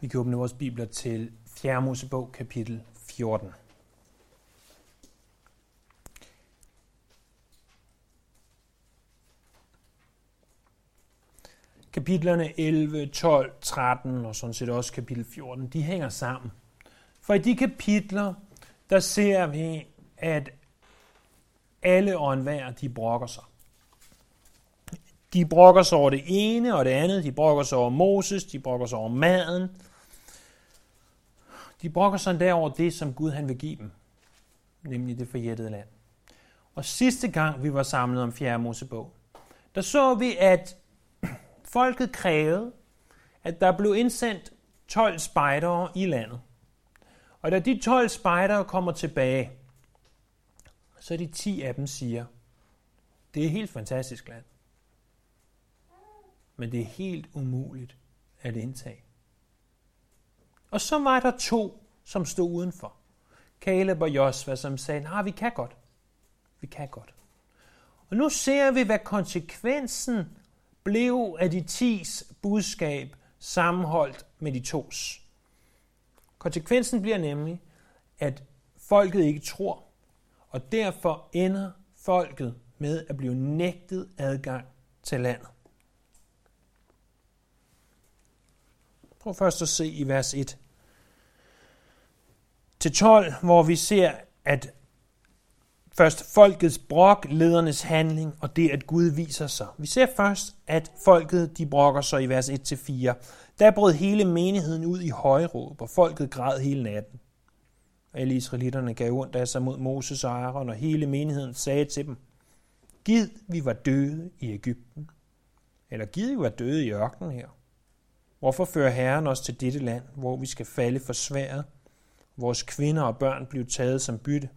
Vi kan åbne vores bibler til 4. Mosebog, kapitel 14. Kapitlerne 11, 12, 13 og sådan set også kapitel 14, de hænger sammen. For i de kapitler, der ser vi, at alle og enhver, de brokker sig. De brokker sig over det ene og det andet. De brokker sig over Moses, de brokker sig over maden, de brokker sig der over det, som Gud han vil give dem, nemlig det forjættede land. Og sidste gang vi var samlet om 4. Mosebog, der så vi, at folket krævede, at der blev indsendt 12 spejdere i landet. Og da de 12 spejdere kommer tilbage, så er de 10 af dem siger, det er et helt fantastisk land, men det er helt umuligt at indtage. Og så var der to, som stod udenfor. Caleb og Josva, som sagde, nej, vi kan godt. Vi kan godt. Og nu ser vi, hvad konsekvensen blev af de tis budskab sammenholdt med de tos. Konsekvensen bliver nemlig, at folket ikke tror, og derfor ender folket med at blive nægtet adgang til landet. Prøv først at se i vers 1 til 12, hvor vi ser, at først folkets brok, ledernes handling, og det, at Gud viser sig. Vi ser først, at folket de brokker sig i vers 1-4. Der brød hele menigheden ud i højråb, og folket græd hele natten. Alle israelitterne gav ondt af sig mod Moses og Aaron, og hele menigheden sagde til dem, Gid vi var døde i Ægypten, eller gid vi var døde i ørkenen her. Hvorfor fører Herren os til dette land, hvor vi skal falde for sværet, vores kvinder og børn blev taget som bytte?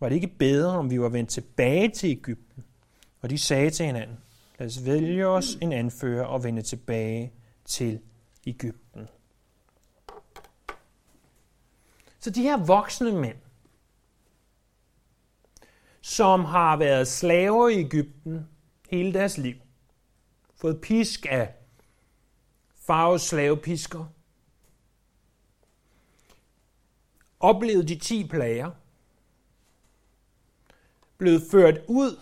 Var det ikke bedre, om vi var vendt tilbage til Ægypten? Og de sagde til hinanden, lad os vælge os en anfører og vende tilbage til Ægypten. Så de her voksne mænd, som har været slaver i Ægypten hele deres liv, fået pisk af Faros slavepisker, oplevede de ti plager, blevet ført ud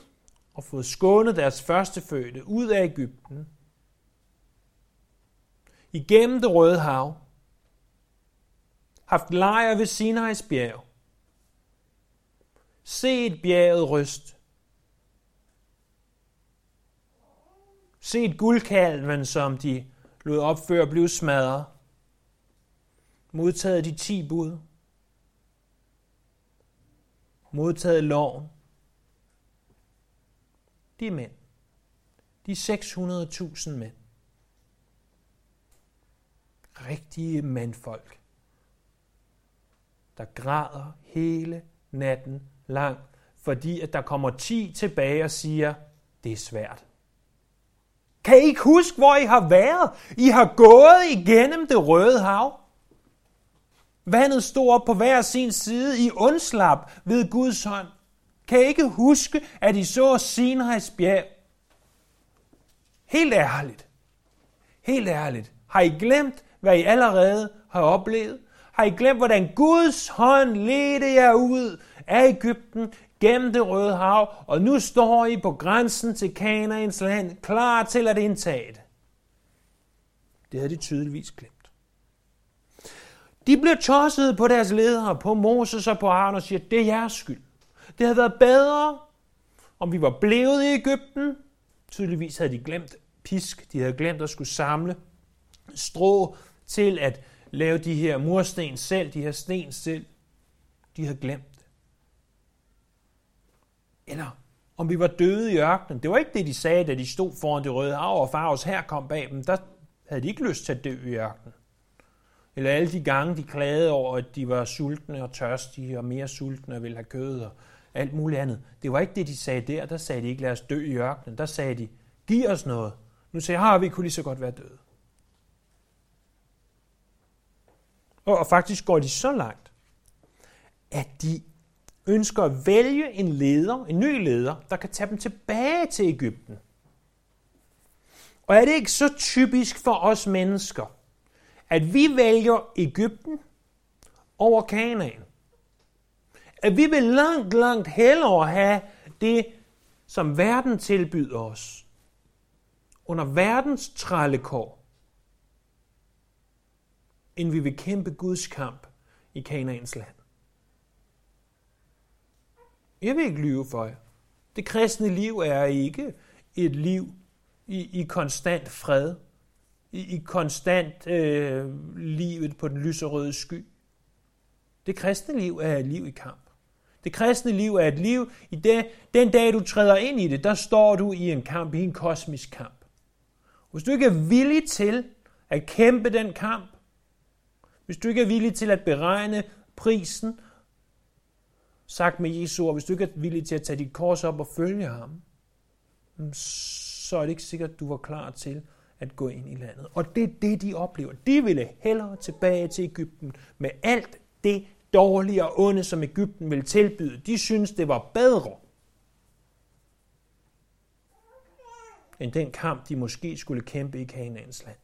og fået skånet deres førstefødte ud af Ægypten, igennem det røde hav, haft lejr ved Sinai's bjerg, set bjerget ryst, set guldkalven, som de lod opføre, blive smadret, modtaget de ti bud, modtaget loven. De mænd. De 600.000 mænd. Rigtige mandfolk, der græder hele natten lang, fordi at der kommer 10 tilbage og siger, det er svært. Kan I ikke huske, hvor I har været? I har gået igennem det røde hav. Vandet stod op på hver sin side i undslap ved Guds hånd. Kan I ikke huske, at I så Sinai's bjerg? Helt ærligt. Helt ærligt. Har I glemt, hvad I allerede har oplevet? Har I glemt, hvordan Guds hånd ledte jer ud af Ægypten gennem det røde hav, og nu står I på grænsen til Kanaans land, klar til at indtage det? Det havde de tydeligvis glemt. De blev tosset på deres ledere, på Moses og på Aaron og siger, det er jeres skyld. Det havde været bedre, om vi var blevet i Ægypten. Tydeligvis havde de glemt pisk. De havde glemt at skulle samle strå til at lave de her mursten selv, de her sten selv. De havde glemt. Eller om vi var døde i ørkenen. Det var ikke det, de sagde, da de stod foran det røde hav, og Faros her kom bag dem. Der havde de ikke lyst til at dø i ørkenen. Eller alle de gange, de klagede over, at de var sultne og tørstige og mere sultne og ville have kød og alt muligt andet. Det var ikke det, de sagde der. Der sagde de ikke, lad os dø i ørkenen. Der sagde de, giv os noget. Nu siger har vi kunne lige så godt være døde. Og faktisk går de så langt, at de ønsker at vælge en leder, en ny leder, der kan tage dem tilbage til Ægypten. Og er det ikke så typisk for os mennesker, at vi vælger Ægypten over Kanaan. At vi vil langt, langt hellere have det, som verden tilbyder os. Under verdens trællekår. End vi vil kæmpe Guds kamp i Kanaans land. Jeg vil ikke lyve for jer. Det kristne liv er ikke et liv i, i konstant fred, i, i konstant øh, livet på den lyserøde sky. Det kristne liv er et liv i kamp. Det kristne liv er et liv, i det, den dag du træder ind i det, der står du i en kamp, i en kosmisk kamp. Hvis du ikke er villig til at kæmpe den kamp, hvis du ikke er villig til at beregne prisen, sagt med Jesu ord, hvis du ikke er villig til at tage dit kors op og følge ham, mm, så er det ikke sikkert, at du var klar til at gå ind i landet. Og det er det, de oplever. De ville hellere tilbage til Ægypten med alt det dårlige og onde, som Ægypten ville tilbyde. De synes, det var bedre end den kamp, de måske skulle kæmpe i Kanaans land.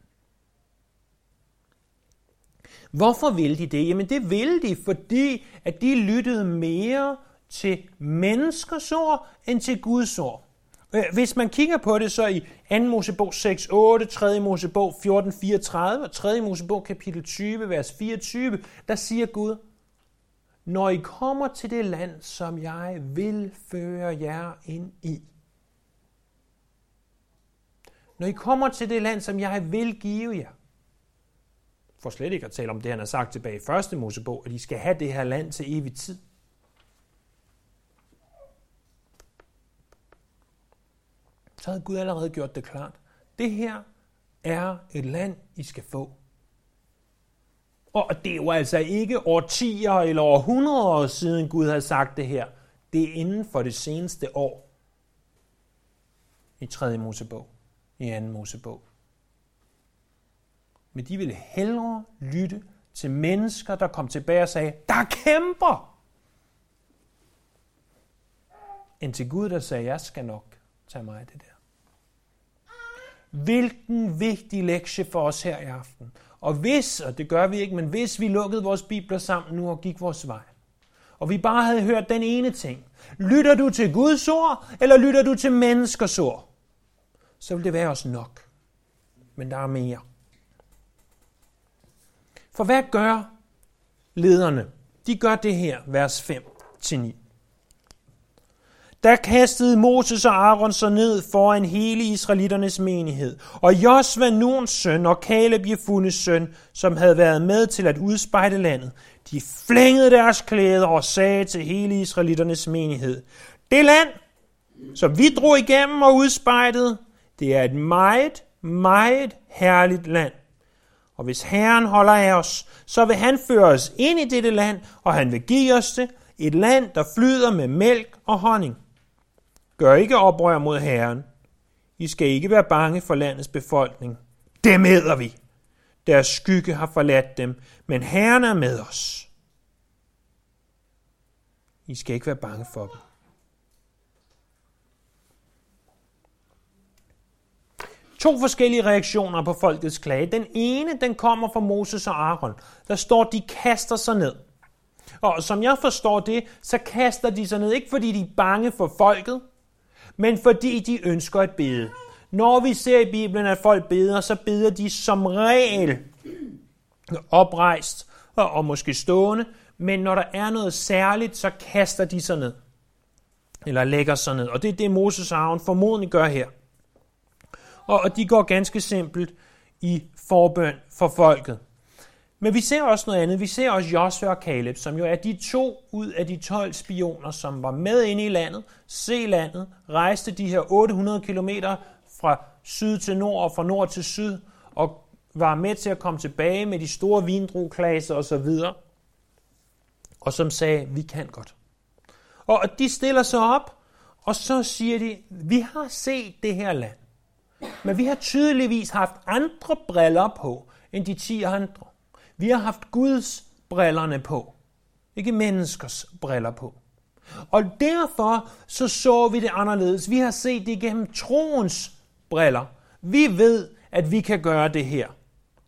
Hvorfor ville de det? Jamen det ville de, fordi at de lyttede mere til menneskers ord end til Guds ord. Øh, hvis man kigger på det så i 2. Mosebog 6, 8, 3. Mosebog 14, 34 og 3. Mosebog kapitel 20, vers 24, der siger Gud, når I kommer til det land, som jeg vil føre jer ind i. Når I kommer til det land, som jeg vil give jer. For slet ikke at tale om det, han har sagt tilbage i første Mosebog, at I skal have det her land til evig tid. Så havde Gud allerede gjort det klart. Det her er et land, I skal få. Og det er jo altså ikke årtier eller århundreder siden Gud har sagt det her. Det er inden for det seneste år. I 3. Mosebog. I 2. Mosebog. Men de ville hellere lytte til mennesker, der kom tilbage og sagde, der kæmper! End til Gud, der sagde, jeg skal nok tage mig af det der. Hvilken vigtig lektie for os her i aften. Og hvis, og det gør vi ikke, men hvis vi lukkede vores bibler sammen nu og gik vores vej, og vi bare havde hørt den ene ting, lytter du til Guds ord, eller lytter du til menneskers ord? Så vil det være os nok. Men der er mere. For hvad gør lederne? De gør det her, vers 5-9. Der kastede Moses og Aaron sig ned foran hele Israelitternes menighed, og Josva Nuns søn og Caleb Jefunes søn, som havde været med til at udspejde landet, de flængede deres klæder og sagde til hele Israelitternes menighed, det land, som vi drog igennem og udspejtede, det er et meget, meget herligt land. Og hvis Herren holder af os, så vil han føre os ind i dette land, og han vil give os det, et land, der flyder med mælk og honning. Gør ikke oprør mod Herren. I skal ikke være bange for landets befolkning. Dem æder vi. Deres skygge har forladt dem, men Herren er med os. I skal ikke være bange for dem. To forskellige reaktioner på folkets klage. Den ene, den kommer fra Moses og Aaron. Der står, de kaster sig ned. Og som jeg forstår det, så kaster de sig ned, ikke fordi de er bange for folket, men fordi de ønsker at bede. Når vi ser i Bibelen, at folk beder, så beder de som regel oprejst og måske stående, men når der er noget særligt, så kaster de sig ned. Eller lægger sig ned. Og det er det, Moses og Aaron formodentlig gør her. Og de går ganske simpelt i forbøn for folket. Men vi ser også noget andet. Vi ser også Josua og Caleb, som jo er de to ud af de 12 spioner, som var med inde i landet, se landet, rejste de her 800 km fra syd til nord og fra nord til syd, og var med til at komme tilbage med de store vindrueklaser osv., og som sagde, vi kan godt. Og de stiller sig op, og så siger de, vi har set det her land, men vi har tydeligvis haft andre briller på, end de ti andre. Vi har haft Guds brillerne på, ikke menneskers briller på. Og derfor så så vi det anderledes. Vi har set det igennem troens briller. Vi ved, at vi kan gøre det her.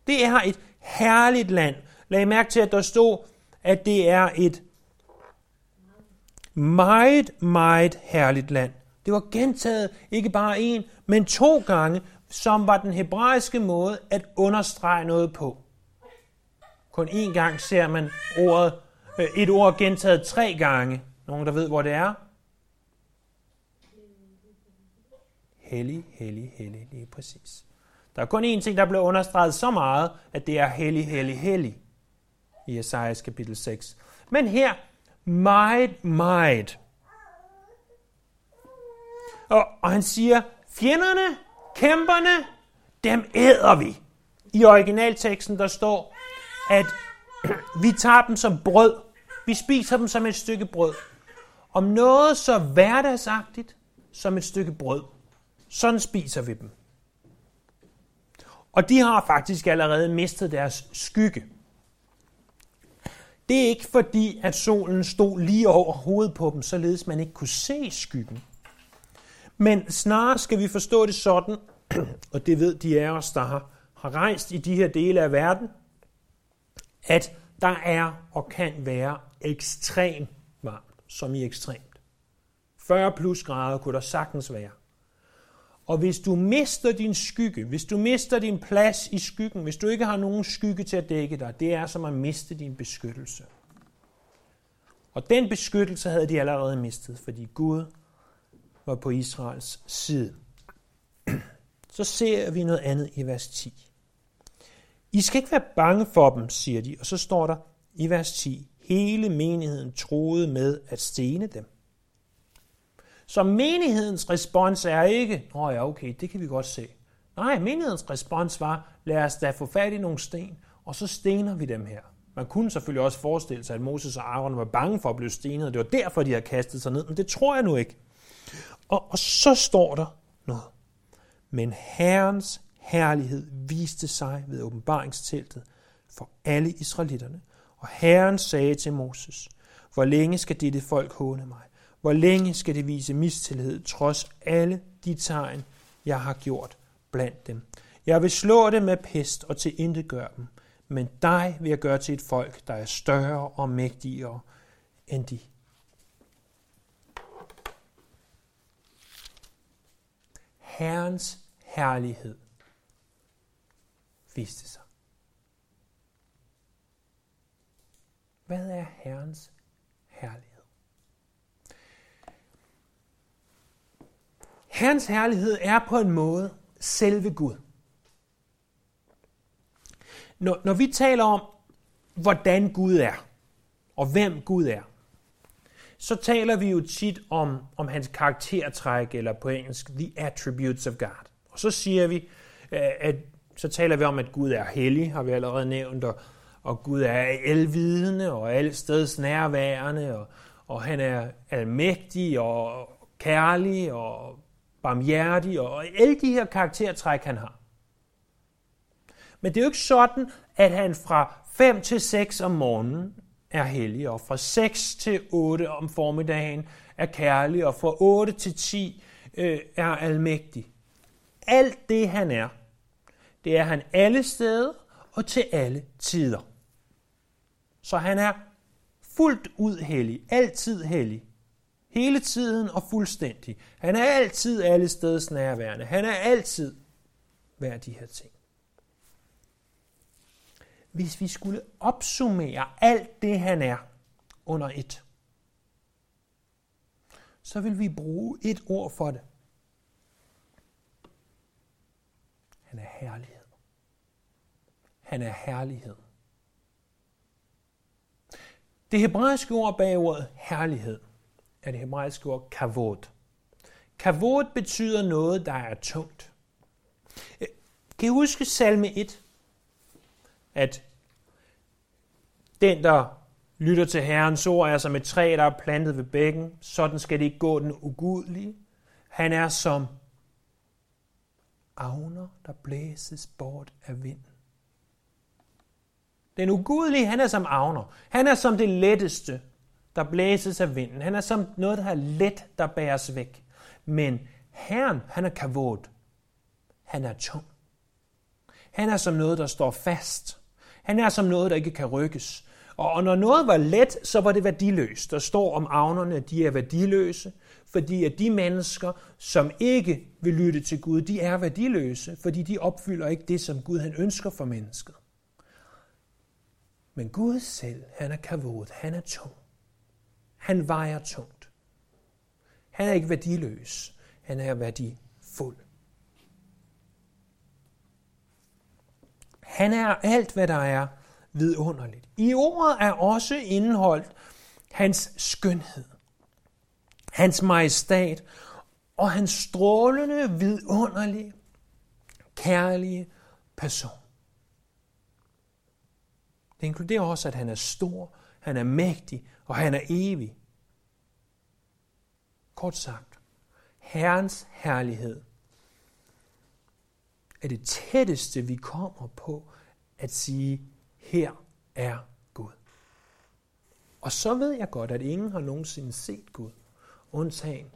Det er et herligt land. Lag mærke til, at der stod, at det er et meget, meget herligt land. Det var gentaget ikke bare en, men to gange, som var den hebraiske måde at understrege noget på. Kun én gang ser man ordet, øh, et ord gentaget tre gange. Nogen, der ved, hvor det er? Hellig, hellig, hellig, lige præcis. Der er kun én ting, der blev understreget så meget, at det er hellig, hellig, hellig i Esajas kapitel 6. Men her, meget, meget. Og, og han siger, fjenderne, kæmperne, dem æder vi. I originalteksten der står, at vi tager dem som brød. Vi spiser dem som et stykke brød. Om noget så hverdagsagtigt som et stykke brød. Sådan spiser vi dem. Og de har faktisk allerede mistet deres skygge. Det er ikke fordi, at solen stod lige over hovedet på dem, således man ikke kunne se skyggen. Men snarere skal vi forstå det sådan, og det ved de af os, der har, har rejst i de her dele af verden, at der er og kan være ekstrem varmt, som i ekstremt. 40 plus grader kunne der sagtens være. Og hvis du mister din skygge, hvis du mister din plads i skyggen, hvis du ikke har nogen skygge til at dække dig, det er som at miste din beskyttelse. Og den beskyttelse havde de allerede mistet, fordi Gud var på Israels side. Så ser vi noget andet i vers 10. I skal ikke være bange for dem, siger de, og så står der i vers 10, hele menigheden troede med at stene dem. Så menighedens respons er ikke, nå ja, okay, det kan vi godt se. Nej, menighedens respons var, lad os da få fat i nogle sten, og så stener vi dem her. Man kunne selvfølgelig også forestille sig, at Moses og Aaron var bange for at blive stenet, og det var derfor, de har kastet sig ned, men det tror jeg nu ikke. Og, og så står der noget. Men Herrens herlighed viste sig ved åbenbaringsteltet for alle israelitterne. Og Herren sagde til Moses, hvor længe skal dette folk håne mig? Hvor længe skal det vise mistillid, trods alle de tegn, jeg har gjort blandt dem? Jeg vil slå dem med pest og til intet gøre dem, men dig vil jeg gøre til et folk, der er større og mægtigere end de. Herrens herlighed viste sig. Hvad er Herrens herlighed? Herrens herlighed er på en måde selve Gud. Når, når vi taler om, hvordan Gud er, og hvem Gud er, så taler vi jo tit om, om hans karaktertræk, eller på engelsk, the attributes of God. Og så siger vi, øh, at så taler vi om, at Gud er hellig, har vi allerede nævnt, og, og Gud er alvidende og alsteds nærværende, og, og han er almægtig og kærlig og barmhjertig, og alle de her karaktertræk, han har. Men det er jo ikke sådan, at han fra 5 til 6 om morgenen er hellig, og fra 6 til 8 om formiddagen er kærlig, og fra 8 til 10 øh, er almægtig. Alt det han er, det er han alle steder og til alle tider. Så han er fuldt ud hellig, altid hellig. Hele tiden og fuldstændig. Han er altid alle steds nærværende. Han er altid hver de her ting. Hvis vi skulle opsummere alt det, han er under et, så vil vi bruge et ord for det. Han er herlighed. Han er herlighed. Det hebraiske ord bag ordet herlighed er det hebraiske ord kavod. Kavod betyder noget, der er tungt. Kan I huske salme 1? At den, der lytter til Herrens ord, er som et træ, der er plantet ved bækken. Sådan skal det ikke gå den ugudelige. Han er som avner, der blæses bort af vinden. Den ugudelige, han er som avner. Han er som det letteste, der blæses af vinden. Han er som noget, der er let, der bæres væk. Men Herren, han er kavot. Han er tung. Han er som noget, der står fast. Han er som noget, der ikke kan rykkes. Og når noget var let, så var det værdiløst. Der står om avnerne, at de er værdiløse, fordi at de mennesker, som ikke vil lytte til Gud, de er værdiløse, fordi de opfylder ikke det, som Gud han ønsker for mennesket. Men Gud selv, han er kavod, han er tung. Han vejer tungt. Han er ikke værdiløs, han er værdifuld. Han er alt, hvad der er vidunderligt. I ordet er også indeholdt hans skønhed, hans majestat og hans strålende, vidunderlige, kærlige person. Det inkluderer også, at han er stor, han er mægtig og han er evig. Kort sagt, Herrens herlighed er det tætteste, vi kommer på at sige, her er Gud. Og så ved jeg godt, at ingen har nogensinde set Gud, undtagen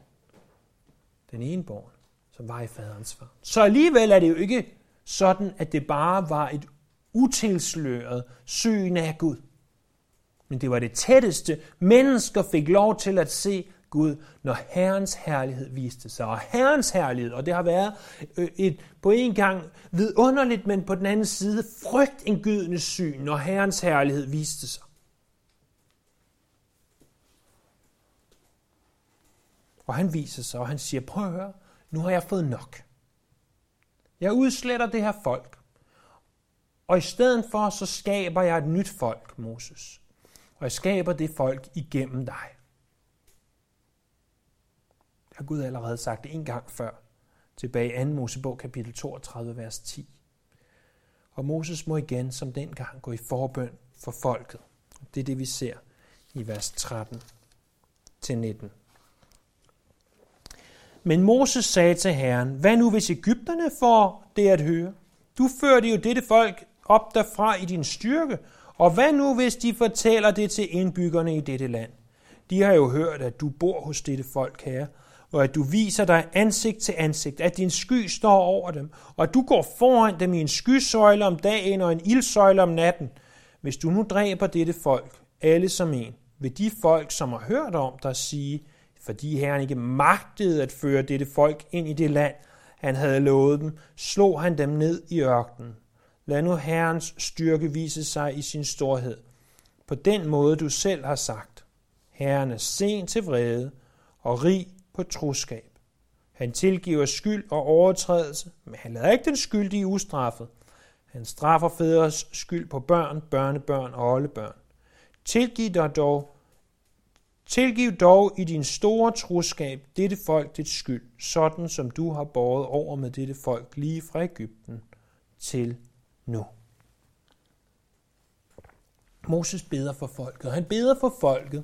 den ene born, som var i faderens far. Så alligevel er det jo ikke sådan, at det bare var et utilsløret syn af Gud. Men det var det tætteste, mennesker fik lov til at se Gud, når Herrens herlighed viste sig. Og Herrens herlighed, og det har været øh, et på en gang vidunderligt, men på den anden side frygtindgydende syn, når Herrens herlighed viste sig. Og han viser sig, og han siger, prøv at høre, nu har jeg fået nok. Jeg udsletter det her folk. Og i stedet for, så skaber jeg et nyt folk, Moses. Og jeg skaber det folk igennem dig har Gud allerede sagt en gang før, tilbage i 2. Mosebog kapitel 32, vers 10. Og Moses må igen som dengang gå i forbøn for folket. Det er det, vi ser i vers 13 til 19. Men Moses sagde til Herren, hvad nu hvis Ægypterne får det at høre? Du førte jo dette folk op derfra i din styrke, og hvad nu hvis de fortæller det til indbyggerne i dette land? De har jo hørt, at du bor hos dette folk her, og at du viser dig ansigt til ansigt, at din sky står over dem, og at du går foran dem i en skysøjle om dagen og en ildsøjle om natten. Hvis du nu dræber dette folk, alle som en, vil de folk, som har hørt om dig, sige, fordi Herren ikke magtede at føre dette folk ind i det land, han havde lovet dem, slog han dem ned i ørkenen. Lad nu Herrens styrke vise sig i sin storhed. På den måde, du selv har sagt. Herren er sen til vrede og rig på troskab. Han tilgiver skyld og overtrædelse, men han lader ikke den skyldige ustraffet. Han straffer fædres skyld på børn, børnebørn og oldebørn. Tilgiv dig dog, tilgiv dog i din store troskab dette folk dit skyld, sådan som du har båret over med dette folk lige fra Ægypten til nu. Moses beder for folket. Han beder for folket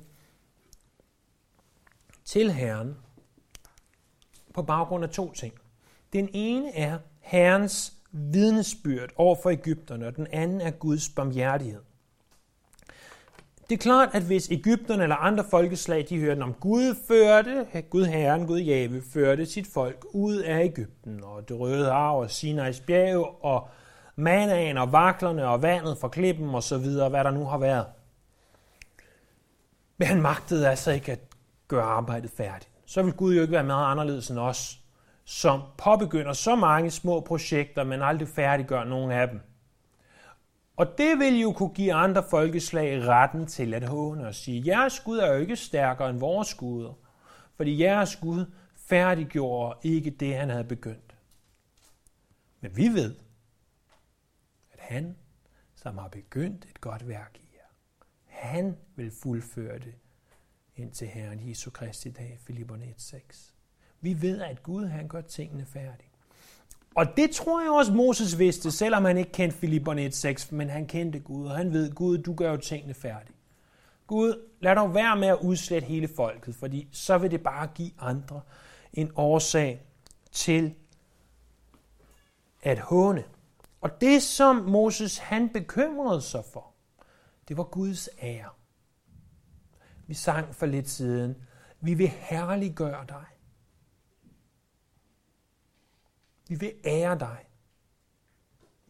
til Herren, på baggrund af to ting. Den ene er Herrens vidnesbyrd over for Ægypterne, og den anden er Guds barmhjertighed. Det er klart, at hvis Ægypterne eller andre folkeslag, de hørte om Gud førte, Gud Herren, Gud Jave, førte sit folk ud af Ægypten, og det røde hav og Sinais bjerg, og manaen og vaklerne og vandet fra klippen og så videre, hvad der nu har været. Men han magtede altså ikke at gøre arbejdet færdigt så vil Gud jo ikke være meget anderledes end os, som påbegynder så mange små projekter, men aldrig færdiggør nogen af dem. Og det vil jo kunne give andre folkeslag retten til at håne og sige, jeres Gud er jo ikke stærkere end vores Gud, fordi jeres Gud færdiggjorde ikke det, han havde begyndt. Men vi ved, at han, som har begyndt et godt værk i jer, han vil fuldføre det ind til Herren Jesu Kristi dag, Filipperne 1.6. Vi ved, at Gud han gør tingene færdige. Og det tror jeg også, Moses vidste, selvom han ikke kendte Filipperne 1.6, men han kendte Gud, og han ved, Gud, du gør jo tingene færdige. Gud, lad dog være med at udslette hele folket, fordi så vil det bare give andre en årsag til at håne. Og det, som Moses han bekymrede sig for, det var Guds ære. Vi sang for lidt siden. Vi vil herliggøre dig. Vi vil ære dig.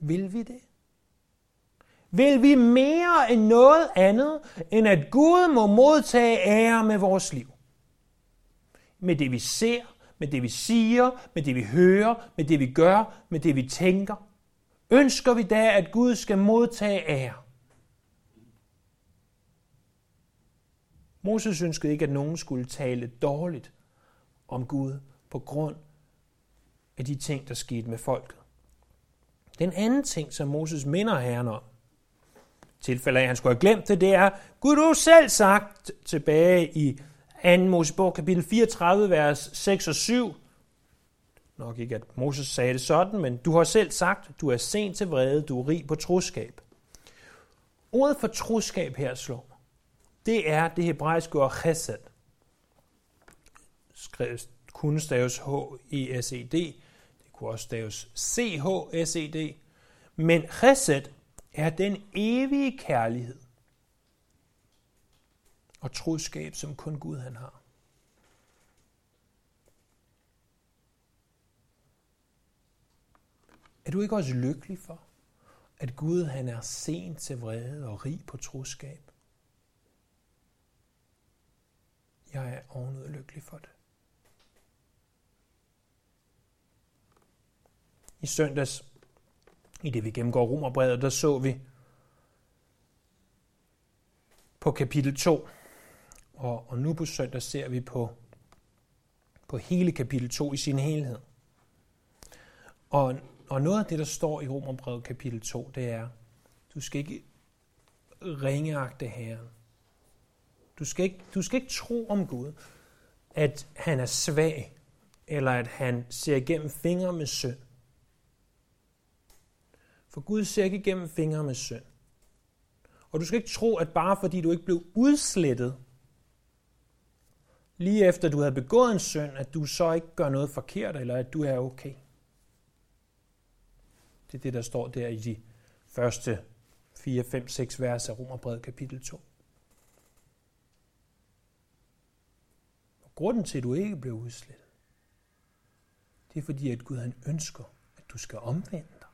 Vil vi det? vil vi mere end noget andet, end at Gud må modtage ære med vores liv. Med det vi ser, med det vi siger, med det vi hører, med det vi gør, med det vi tænker. Ønsker vi da, at Gud skal modtage ære? Moses ønskede ikke, at nogen skulle tale dårligt om Gud på grund af de ting, der skete med folket. Den anden ting, som Moses minder Herren om, tilfælde af, at han skulle have glemt det, det er, Gud du selv sagt tilbage i 2. Mosebog kapitel 34, vers 6 og 7. Nok ikke, at Moses sagde det sådan, men du har selv sagt, du er sent til vrede, du er rig på troskab. Ordet for troskab her slår, det er det hebraiske ord chesed. Skrevet kunne staves H-E-S-E-D, det kunne også staves C-H-S-E-D, men chesed er den evige kærlighed og troskab, som kun Gud han har. Er du ikke også lykkelig for, at Gud han er sent til vrede og rig på troskab? Jeg er ovenud lykkelig for det. I søndags, i det vi gennemgår Romerbrevet, der så vi på kapitel 2. Og, og nu på søndag ser vi på, på hele kapitel 2 i sin helhed. Og, og noget af det, der står i Romerbrevet kapitel 2, det er, du skal ikke ringeagte Herren. Du skal, ikke, du skal ikke tro om Gud, at han er svag, eller at han ser igennem fingre med synd. For Gud ser ikke igennem fingre med synd. Og du skal ikke tro, at bare fordi du ikke blev udslettet, lige efter du havde begået en synd, at du så ikke gør noget forkert, eller at du er okay. Det er det, der står der i de første 4, 5, 6 vers af Romerbrevet kapitel 2. grunden til, at du ikke blev udslettet, det er fordi, at Gud han ønsker, at du skal omvende dig.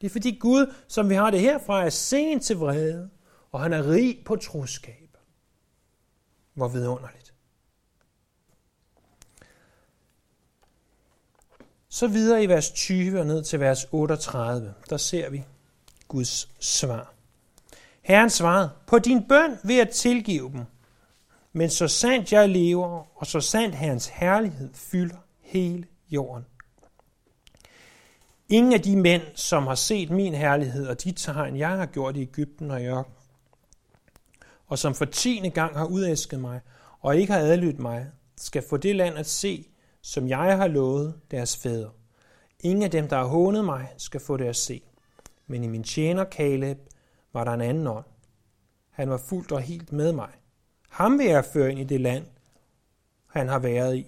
Det er fordi Gud, som vi har det herfra, er sent til vrede, og han er rig på troskab. Hvor vidunderligt. Så videre i vers 20 og ned til vers 38, der ser vi Guds svar. Herren svarede, på din bøn vil jeg tilgive dem, men så sandt jeg lever, og så sandt hans herlighed fylder hele jorden. Ingen af de mænd, som har set min herlighed og de tegn, jeg har gjort i Ægypten og Jørgen, og som for tiende gang har udæsket mig og ikke har adlydt mig, skal få det land at se, som jeg har lovet deres fædre. Ingen af dem, der har hånet mig, skal få det at se. Men i min tjener Caleb var der en anden ånd. Han var fuldt og helt med mig. Ham vil jeg føre ind i det land, han har været i.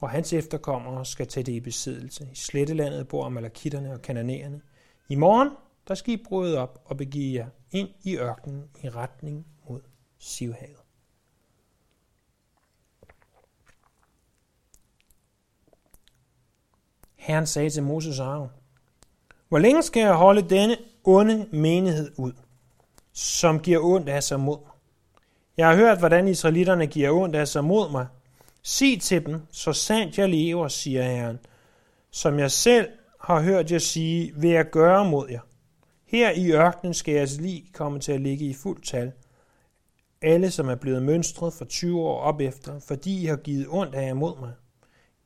Og hans efterkommere skal tage det i besiddelse. I slettelandet bor malakitterne og kananæerne. I morgen, der skal I bryde op og begive jer ind i ørkenen i retning mod Sivhavet. Herren sagde til Moses og Aaron, Hvor længe skal jeg holde denne onde menighed ud, som giver ondt af sig mod mig? Jeg har hørt, hvordan israelitterne giver ondt af sig mod mig. Sig til dem, så sandt jeg lever, siger Herren, som jeg selv har hørt jer sige, vil jeg gøre mod jer. Her i ørkenen skal jeres lig komme til at ligge i fuld tal. Alle, som er blevet mønstret for 20 år op efter, fordi I har givet ondt af jer mod mig.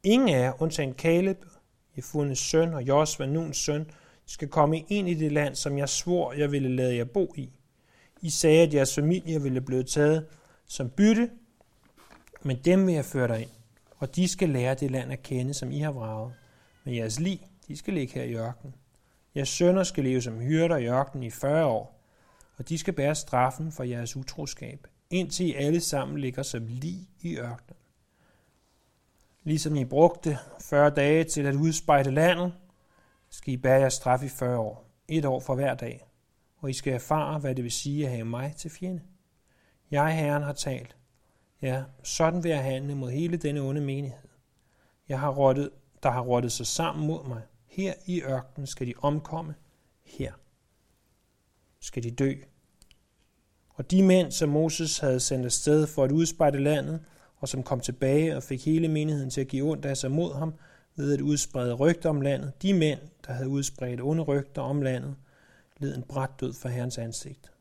Ingen af jer, undtagen Caleb, Jefunes søn og Josva, Nuns søn, skal komme ind i det land, som jeg svor, jeg ville lade jer bo i. I sagde, at jeres familie ville blive taget som bytte, men dem vil jeg føre dig ind, og de skal lære det land at kende, som I har vraget. Men jeres lig, de skal ligge her i ørkenen. Jeres sønner skal leve som hyrder i ørkenen i 40 år, og de skal bære straffen for jeres utroskab, indtil I alle sammen ligger som lig i ørkenen. Ligesom I brugte 40 dage til at udspejde landet, skal I bære jeres straf i 40 år, et år for hver dag, og I skal erfare, hvad det vil sige at have mig til fjende. Jeg, Herren, har talt. Ja, sådan vil jeg handle mod hele denne onde menighed. Jeg har rottet, der har rottet sig sammen mod mig. Her i ørkenen skal de omkomme her. skal de dø. Og de mænd, som Moses havde sendt afsted for at udspejde landet, og som kom tilbage og fik hele menigheden til at give ondt af sig mod ham, ved at udsprede rygter om landet, de mænd, der havde udspredt onde rygter om landet, led en bræt død for Herrens ansigt.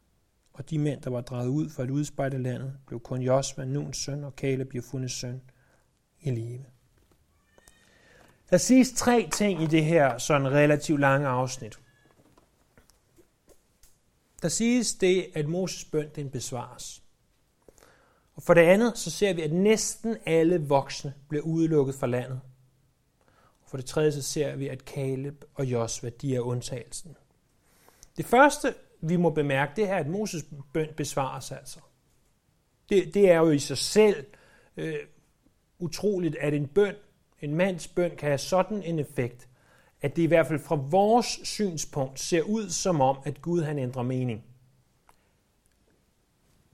Og de mænd, der var drevet ud for at udspejde landet, blev kun Josva, Nuns søn, og Caleb, fundet søn, i live. Der siges tre ting i det her sådan relativt lange afsnit. Der siges det, at Moses bøn den besvares. Og for det andet, så ser vi, at næsten alle voksne bliver udelukket fra landet. Og for det tredje, så ser vi, at Caleb og Josva, de er undtagelsen. Det første, vi må bemærke, det er, at Moses bøn besvares altså. Det, det er jo i sig selv øh, utroligt, at en bøn, en mands bøn, kan have sådan en effekt, at det i hvert fald fra vores synspunkt ser ud som om, at Gud han ændrer mening.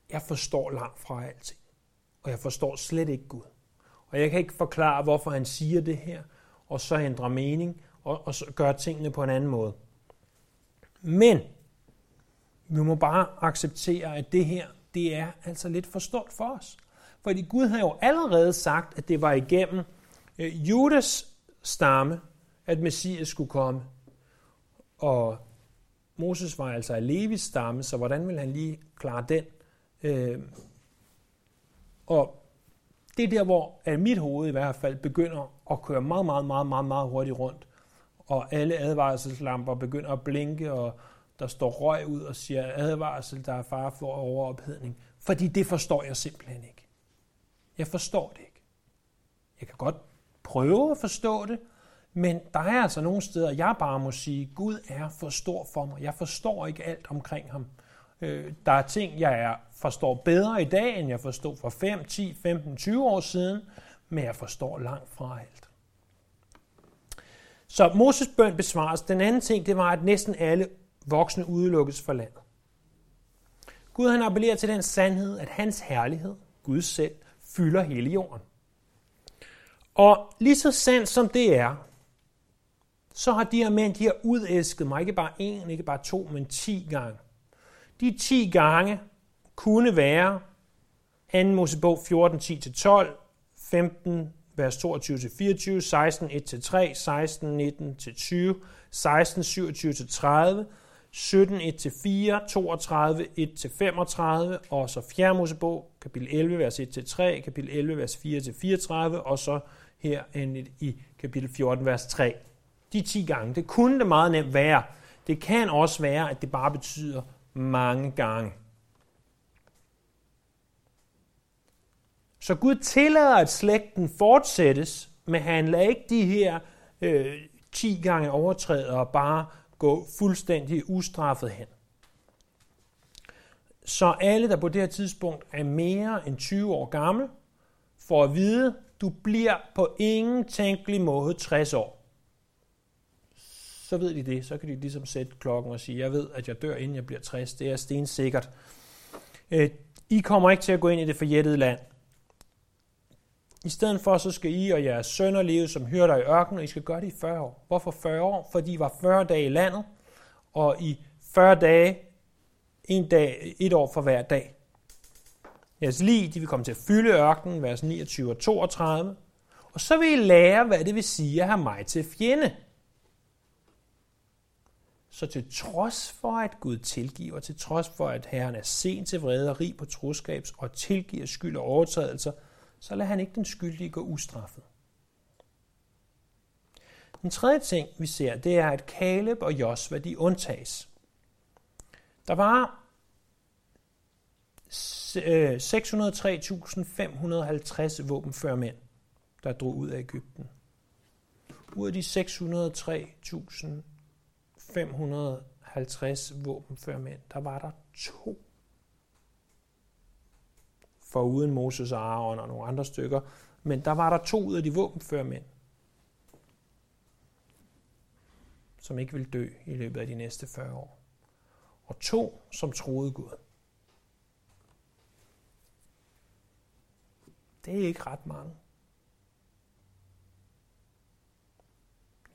Jeg forstår langt fra alting, og jeg forstår slet ikke Gud. Og jeg kan ikke forklare, hvorfor han siger det her, og så ændrer mening, og, og så gør tingene på en anden måde. Men vi må bare acceptere, at det her, det er altså lidt for stort for os. Fordi Gud har jo allerede sagt, at det var igennem øh, Judas stamme, at Messias skulle komme. Og Moses var altså af Levis stamme, så hvordan vil han lige klare den? Øh, og det er der, hvor at mit hoved i hvert fald begynder at køre meget, meget, meget, meget, meget hurtigt rundt. Og alle advarselslamper begynder at blinke, og der står røg ud og siger advarsel, der er fare for overophedning. Fordi det forstår jeg simpelthen ikke. Jeg forstår det ikke. Jeg kan godt prøve at forstå det, men der er altså nogle steder, jeg bare må sige, Gud er for stor for mig. Jeg forstår ikke alt omkring ham. Øh, der er ting, jeg er, forstår bedre i dag, end jeg forstod for 5, 10, 15, 20 år siden, men jeg forstår langt fra alt. Så Moses bøn besvares. Den anden ting, det var, at næsten alle voksne udelukkes fra landet. Gud han appellerer til den sandhed, at hans herlighed, Gud selv, fylder hele jorden. Og lige så sandt som det er, så har de her mænd, de har udæsket mig, ikke bare en, ikke bare to, men ti gange. De ti gange kunne være 2. Mosebog 14, 10-12, 15, vers 22-24, 16, 1-3, 16, 19-20, 16, 27-30, 17, 1-4, 32, 1-35, og så 4. Mosebog, kapitel 11, vers 1-3, kapitel 11, vers 4-34, og så her i kapitel 14, vers 3. De 10 gange. Det kunne det meget nemt være. Det kan også være, at det bare betyder mange gange. Så Gud tillader, at slægten fortsættes, men han lader ikke de her øh, 10 gange overtrædere bare gå fuldstændig ustraffet hen. Så alle, der på det her tidspunkt er mere end 20 år gammel, får at vide, du bliver på ingen tænkelig måde 60 år. Så ved de det, så kan de ligesom sætte klokken og sige, jeg ved, at jeg dør, inden jeg bliver 60. Det er stensikkert. Øh, I kommer ikke til at gå ind i det forjættede land. I stedet for, så skal I og jeres sønner leve som hyrder i ørkenen, og I skal gøre det i 40 år. Hvorfor 40 år? Fordi I var 40 dage i landet, og i 40 dage, en dag, et år for hver dag. Jeres liv, de vil komme til at fylde ørkenen, vers 29 og 32. Og så vil I lære, hvad det vil sige at have mig til fjende. Så til trods for, at Gud tilgiver, til trods for, at Herren er sent til vrede og rig på troskabs og tilgiver skyld og overtrædelser, så lader han ikke den skyldige gå ustraffet. Den tredje ting, vi ser, det er, at Caleb og Josva, de undtages. Der var 603.550 øh, våbenføre mænd, der drog ud af Ægypten. Ud af de 603.550 våbenføre mænd, der var der to for uden Moses og Aaron og nogle andre stykker. Men der var der to ud af de våbenføre mænd, som ikke ville dø i løbet af de næste 40 år. Og to, som troede Gud. Det er ikke ret mange.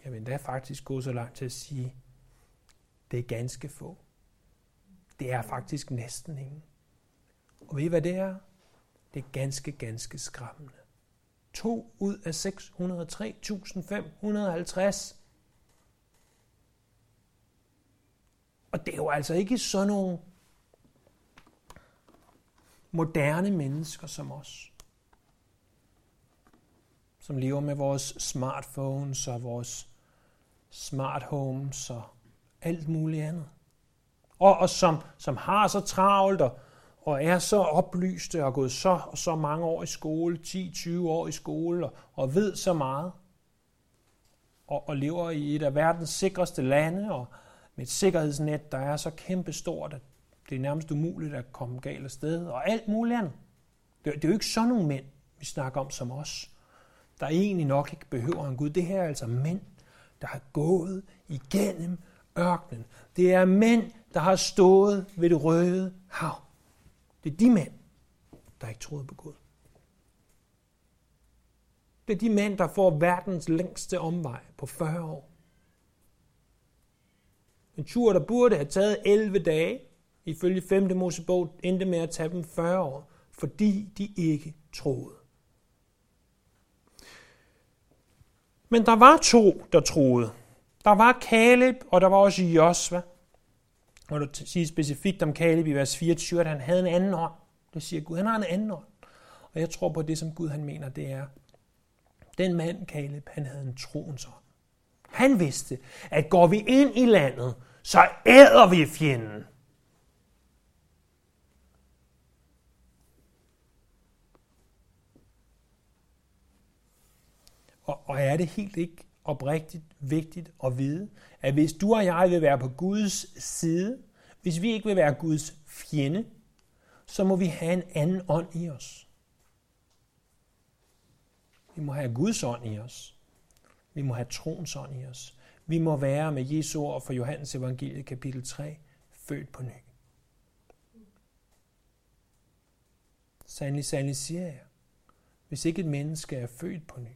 Jeg vil endda faktisk gå så langt til at sige, det er ganske få. Det er faktisk næsten ingen. Og ved I, hvad det er? Det er ganske, ganske skræmmende. 2 ud af 603.550. Og det er jo altså ikke sådan nogle moderne mennesker som os, som lever med vores smartphones og vores smart homes og alt muligt andet. Og, og som, som har så travlt og, og er så oplyste og gået så og så mange år i skole, 10-20 år i skole og, og ved så meget. Og, og lever i et af verdens sikreste lande og med et sikkerhedsnet, der er så kæmpestort, at det er nærmest umuligt at komme galt af sted og alt muligt andet. Det, det er jo ikke sådan nogle mænd, vi snakker om som os, der egentlig nok ikke behøver en Gud. Det her er altså mænd, der har gået igennem ørkenen. Det er mænd, der har stået ved det røde hav. Det er de mænd, der ikke troede på Gud. Det er de mænd, der får verdens længste omvej på 40 år. En tur, der burde have taget 11 dage, ifølge 5. Mosebog, endte med at tage dem 40 år, fordi de ikke troede. Men der var to, der troede. Der var Kaleb, og der var også Josva må du sige specifikt om Kaleb i vers 24, at han havde en anden ånd. Det siger Gud, han har en anden ånd. Og jeg tror på, at det, som Gud han mener, det er, den mand, Kaleb, han havde en troens ånd. Han vidste, at går vi ind i landet, så æder vi fjenden. Og, og er det helt ikke oprigtigt vigtigt at vide, at hvis du og jeg vil være på Guds side, hvis vi ikke vil være Guds fjende, så må vi have en anden ånd i os. Vi må have Guds ånd i os. Vi må have troens ånd i os. Vi må være med Jesu ord for Johannes evangeliet kapitel 3, født på ny. Sandelig, sandelig siger jeg, hvis ikke et menneske er født på ny,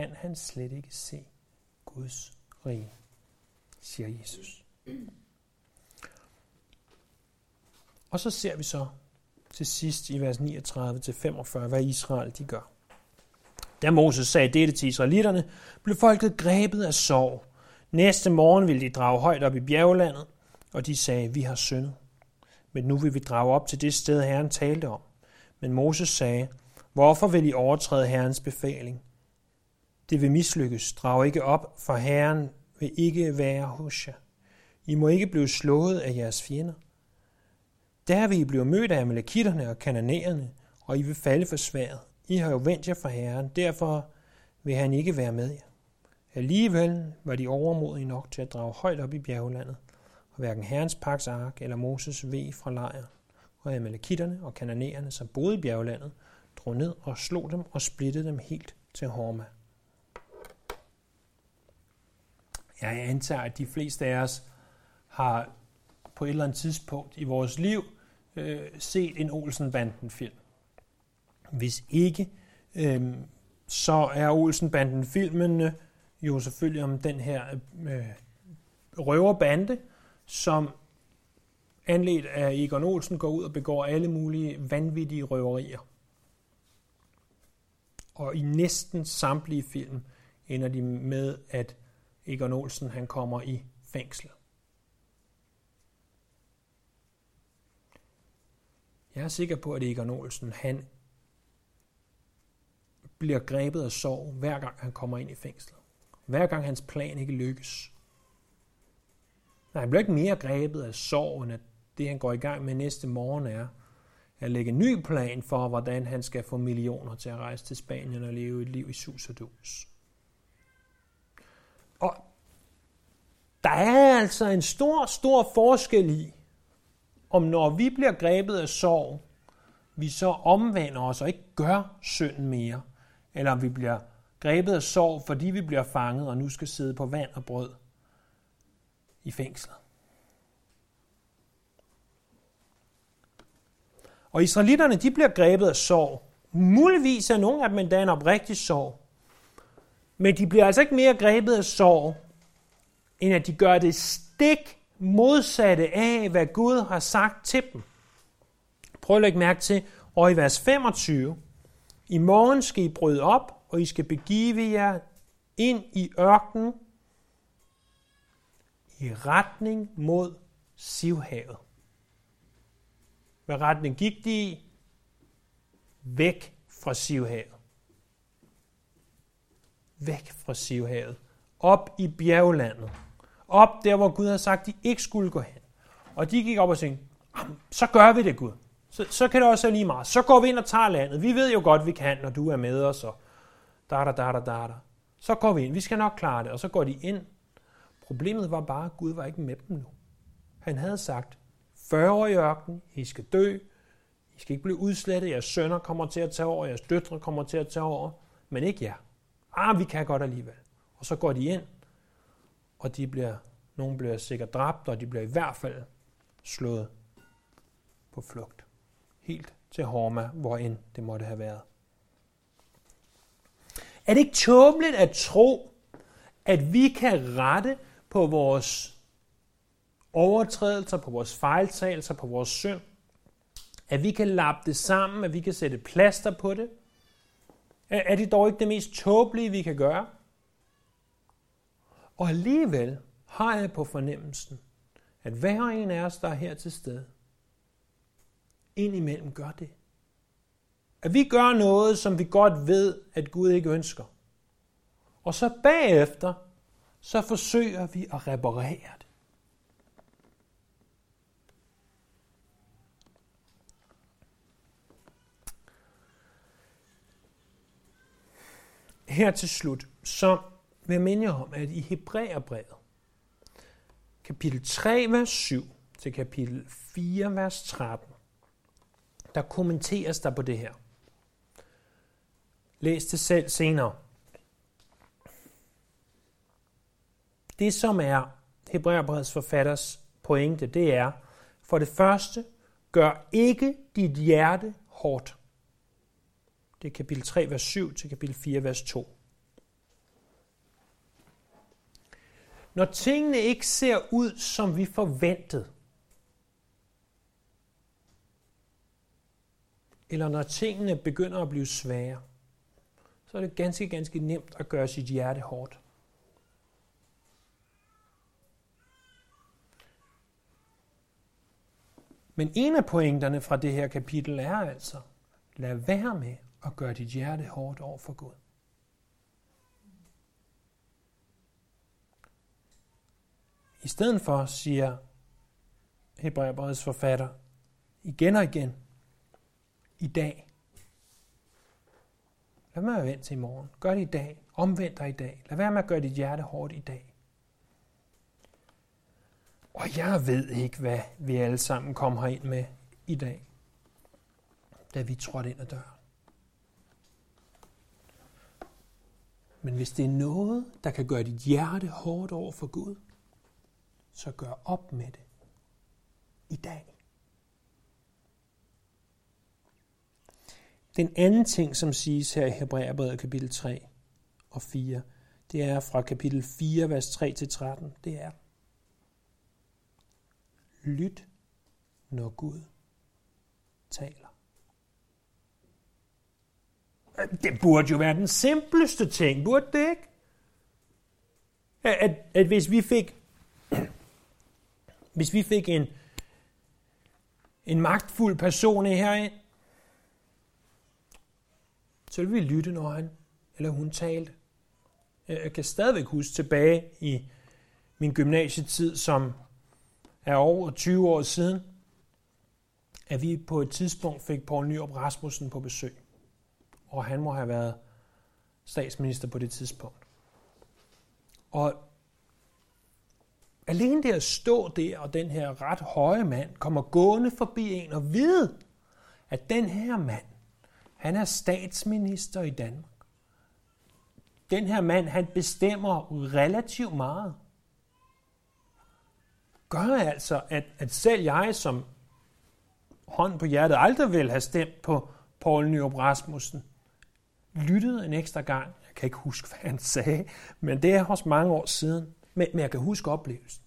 kan han slet ikke se Guds rige, siger Jesus. Og så ser vi så til sidst i vers 39-45, hvad Israel de gør. Da Moses sagde dette til israelitterne, blev folket grebet af sorg. Næste morgen ville de drage højt op i bjerglandet, og de sagde, vi har syndet. Men nu vil vi drage op til det sted, Herren talte om. Men Moses sagde, hvorfor vil I overtræde Herrens befaling? Det vil mislykkes. Drag ikke op, for Herren vil ikke være hos jer. I må ikke blive slået af jeres fjender. Der vil I blive mødt af amalekitterne og kananæerne, og I vil falde for sværet. I har jo vendt jer fra Herren, derfor vil han ikke være med jer. Alligevel var de overmodige nok til at drage højt op i bjerglandet, og hverken Herrens paks ark eller Moses ved fra lejren. Og amalekitterne og kananæerne, som boede i bjerglandet, drog ned og slog dem og splittede dem helt til Horma. Jeg antager, at de fleste af os har på et eller andet tidspunkt i vores liv øh, set en Olsenbanden-film. Hvis ikke, øh, så er Olsenbanden-filmen jo selvfølgelig om den her øh, røverbande, som anledt af Egon Olsen går ud og begår alle mulige vanvittige røverier. Og i næsten samtlige film ender de med, at Egon Olsen han kommer i fængsel. Jeg er sikker på, at Egon Olsen han bliver grebet af sorg, hver gang han kommer ind i fængsel. Hver gang hans plan ikke lykkes. Nej, han bliver ikke mere grebet af sorg, end at det, han går i gang med næste morgen, er at lægge en ny plan for, hvordan han skal få millioner til at rejse til Spanien og leve et liv i sus og dus. Og der er altså en stor, stor forskel i, om når vi bliver grebet af sorg, vi så omvender os og ikke gør synden mere, eller om vi bliver grebet af sorg, fordi vi bliver fanget og nu skal sidde på vand og brød i fængslet. Og israelitterne, de bliver grebet af sorg. Muligvis er nogle af dem endda en oprigtig sorg. Men de bliver altså ikke mere grebet af sorg, end at de gør det stik modsatte af, hvad Gud har sagt til dem. Prøv at lægge mærke til, og i vers 25, i morgen skal I bryde op, og I skal begive jer ind i ørkenen i retning mod Sivhavet. Hvad retning gik de i? Væk fra Sivhavet. Væk fra Sivhavet. Op i bjerglandet. Op der, hvor Gud havde sagt, de ikke skulle gå hen. Og de gik op og tænkte, så gør vi det, Gud. Så, så kan det også være lige meget. Så går vi ind og tager landet. Vi ved jo godt, vi kan, når du er med os. Og da, da, da, da, da, da. Så går vi ind. Vi skal nok klare det. Og så går de ind. Problemet var bare, at Gud var ikke med dem nu. Han havde sagt, 40 år i ørkenen, I skal dø, I skal ikke blive udslettet, jeres sønner kommer til at tage over, jeres døtre kommer til at tage over, men ikke jer. Ah, vi kan godt alligevel. Og så går de ind, og de bliver, nogen bliver sikkert dræbt, og de bliver i hvert fald slået på flugt. Helt til Horma, hvor end det måtte have været. Er det ikke tåbeligt at tro, at vi kan rette på vores overtrædelser, på vores fejltagelser, på vores synd? At vi kan lappe det sammen, at vi kan sætte plaster på det? Er det dog ikke det mest tåbelige, vi kan gøre? Og alligevel har jeg på fornemmelsen, at hver en af os, der er her til stede, indimellem gør det. At vi gør noget, som vi godt ved, at Gud ikke ønsker. Og så bagefter, så forsøger vi at reparere det. Her til slut, så vil jeg minde om, at i Hebræerbrevet, kapitel 3, vers 7 til kapitel 4, vers 13, der kommenteres der på det her. Læs det selv senere. Det, som er Hebræerbrevets forfatters pointe, det er, for det første, gør ikke dit hjerte hårdt. Det er kapitel 3, vers 7 til kapitel 4, vers 2. Når tingene ikke ser ud, som vi forventede, eller når tingene begynder at blive svære, så er det ganske, ganske nemt at gøre sit hjerte hårdt. Men en af pointerne fra det her kapitel er altså, lad være med og gør dit hjerte hårdt over for Gud. I stedet for siger Hebræerbrevets forfatter igen og igen, i dag. Lad være med at vente til i morgen. Gør det i dag. Omvend dig i dag. Lad være med at gøre dit hjerte hårdt i dag. Og jeg ved ikke, hvad vi alle sammen kommer ind med i dag, da vi trådte ind ad døren. Men hvis det er noget, der kan gøre dit hjerte hårdt over for Gud, så gør op med det i dag. Den anden ting, som siges her i Hebræerbrevet kapitel 3 og 4, det er fra kapitel 4, vers 3 til 13, det er, lyt, når Gud taler. Øh, det burde jo være den simpleste ting, burde det ikke? At, at, hvis vi fik hvis vi fik en, en magtfuld person herind, så ville vi lytte, når han eller hun talte. Jeg kan stadigvæk huske tilbage i min gymnasietid, som er over 20 år siden, at vi på et tidspunkt fik Poul Nyrup Rasmussen på besøg. Og han må have været statsminister på det tidspunkt. Og Alene det at stå der, og den her ret høje mand kommer gående forbi en og vide, at den her mand, han er statsminister i Danmark. Den her mand, han bestemmer relativt meget. Gør altså, at, at selv jeg, som hånd på hjertet aldrig vil have stemt på Poul Nyrup Rasmussen, lyttede en ekstra gang. Jeg kan ikke huske, hvad han sagde, men det er også mange år siden. Men, men jeg kan huske oplevelsen.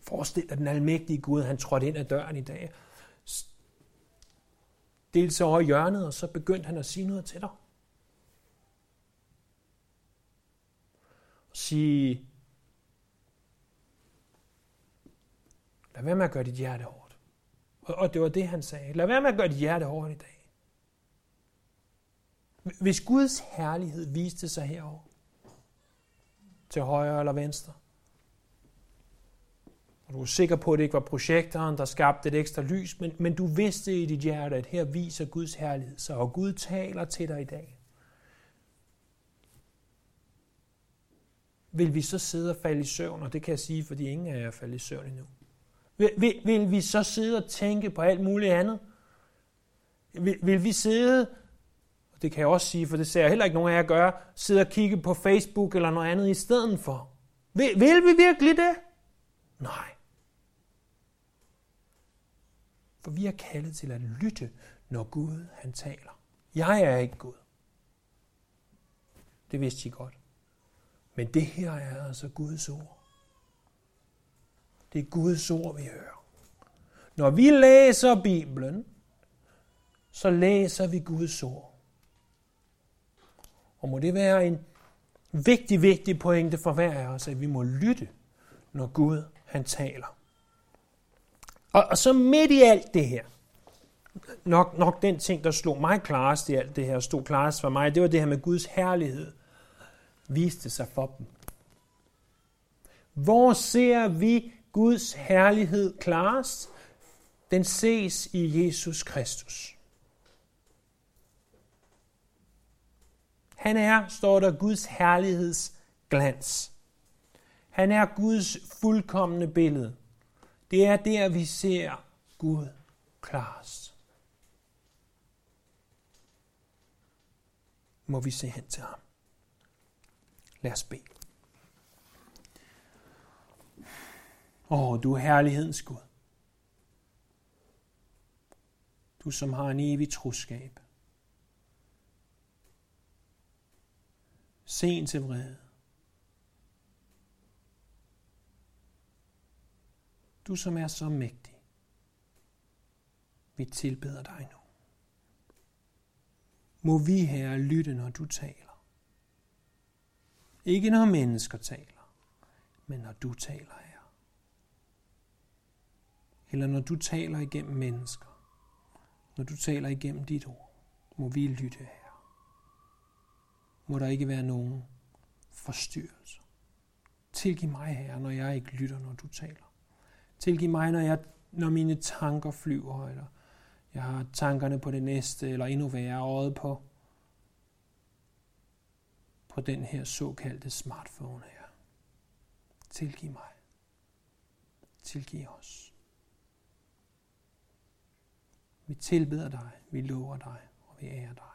Forestil dig den almægtige Gud, han trådte ind ad døren i dag. Dels over hjørnet, og så begyndte han at sige noget til dig. Og sige, lad være med at gøre dit hjerte hårdt. Og det var det, han sagde. Lad være med at gøre dit hjerte hårdt i dag. Hvis Guds herlighed viste sig herover til højre eller venstre, og du er sikker på, at det ikke var projektoren, der skabte et ekstra lys, men, men du vidste i dit hjerte, at her viser Guds herlighed sig, og Gud taler til dig i dag. Vil vi så sidde og falde i søvn, og det kan jeg sige, fordi ingen af jer er faldet i søvn endnu. Vil, vil, vil vi så sidde og tænke på alt muligt andet? Vil, vil vi sidde, det kan jeg også sige, for det ser jeg heller ikke nogen af jer gøre, sidde og kigge på Facebook eller noget andet i stedet for? Vil, vil vi virkelig det? Nej. For vi er kaldet til at lytte, når Gud han taler. Jeg er ikke Gud. Det vidste I godt. Men det her er altså Guds ord. Det er Guds ord, vi hører. Når vi læser Bibelen, så læser vi Guds ord. Og må det være en vigtig, vigtig pointe for hver af os, at vi må lytte, når Gud han taler. Og, og så midt i alt det her, nok, nok den ting, der slog mig klarest i alt det her, stod klarest for mig, det var det her med Guds herlighed, viste sig for dem. Hvor ser vi Guds herlighed klarest? Den ses i Jesus Kristus. Han er, står der, Guds herligheds glans. Han er Guds fuldkommende billede. Det er der, vi ser Gud klares. Må vi se hen til ham. Lad os bede. Åh, du er herlighedens Gud. Du som har en evig troskab. Sen til vrede. Du som er så mægtig. Vi tilbeder dig nu. Må vi her lytte, når du taler. Ikke når mennesker taler, men når du taler her. Eller når du taler igennem mennesker. Når du taler igennem dit ord, må vi lytte her. Må der ikke være nogen forstyrrelser. Tilgiv mig her, når jeg ikke lytter, når du taler. Tilgiv mig, når, jeg, når mine tanker flyver, eller jeg har tankerne på det næste, eller endnu værre øjet på, på den her såkaldte smartphone her. Tilgiv mig. Tilgiv os. Vi tilbeder dig, vi lover dig, og vi ærer dig.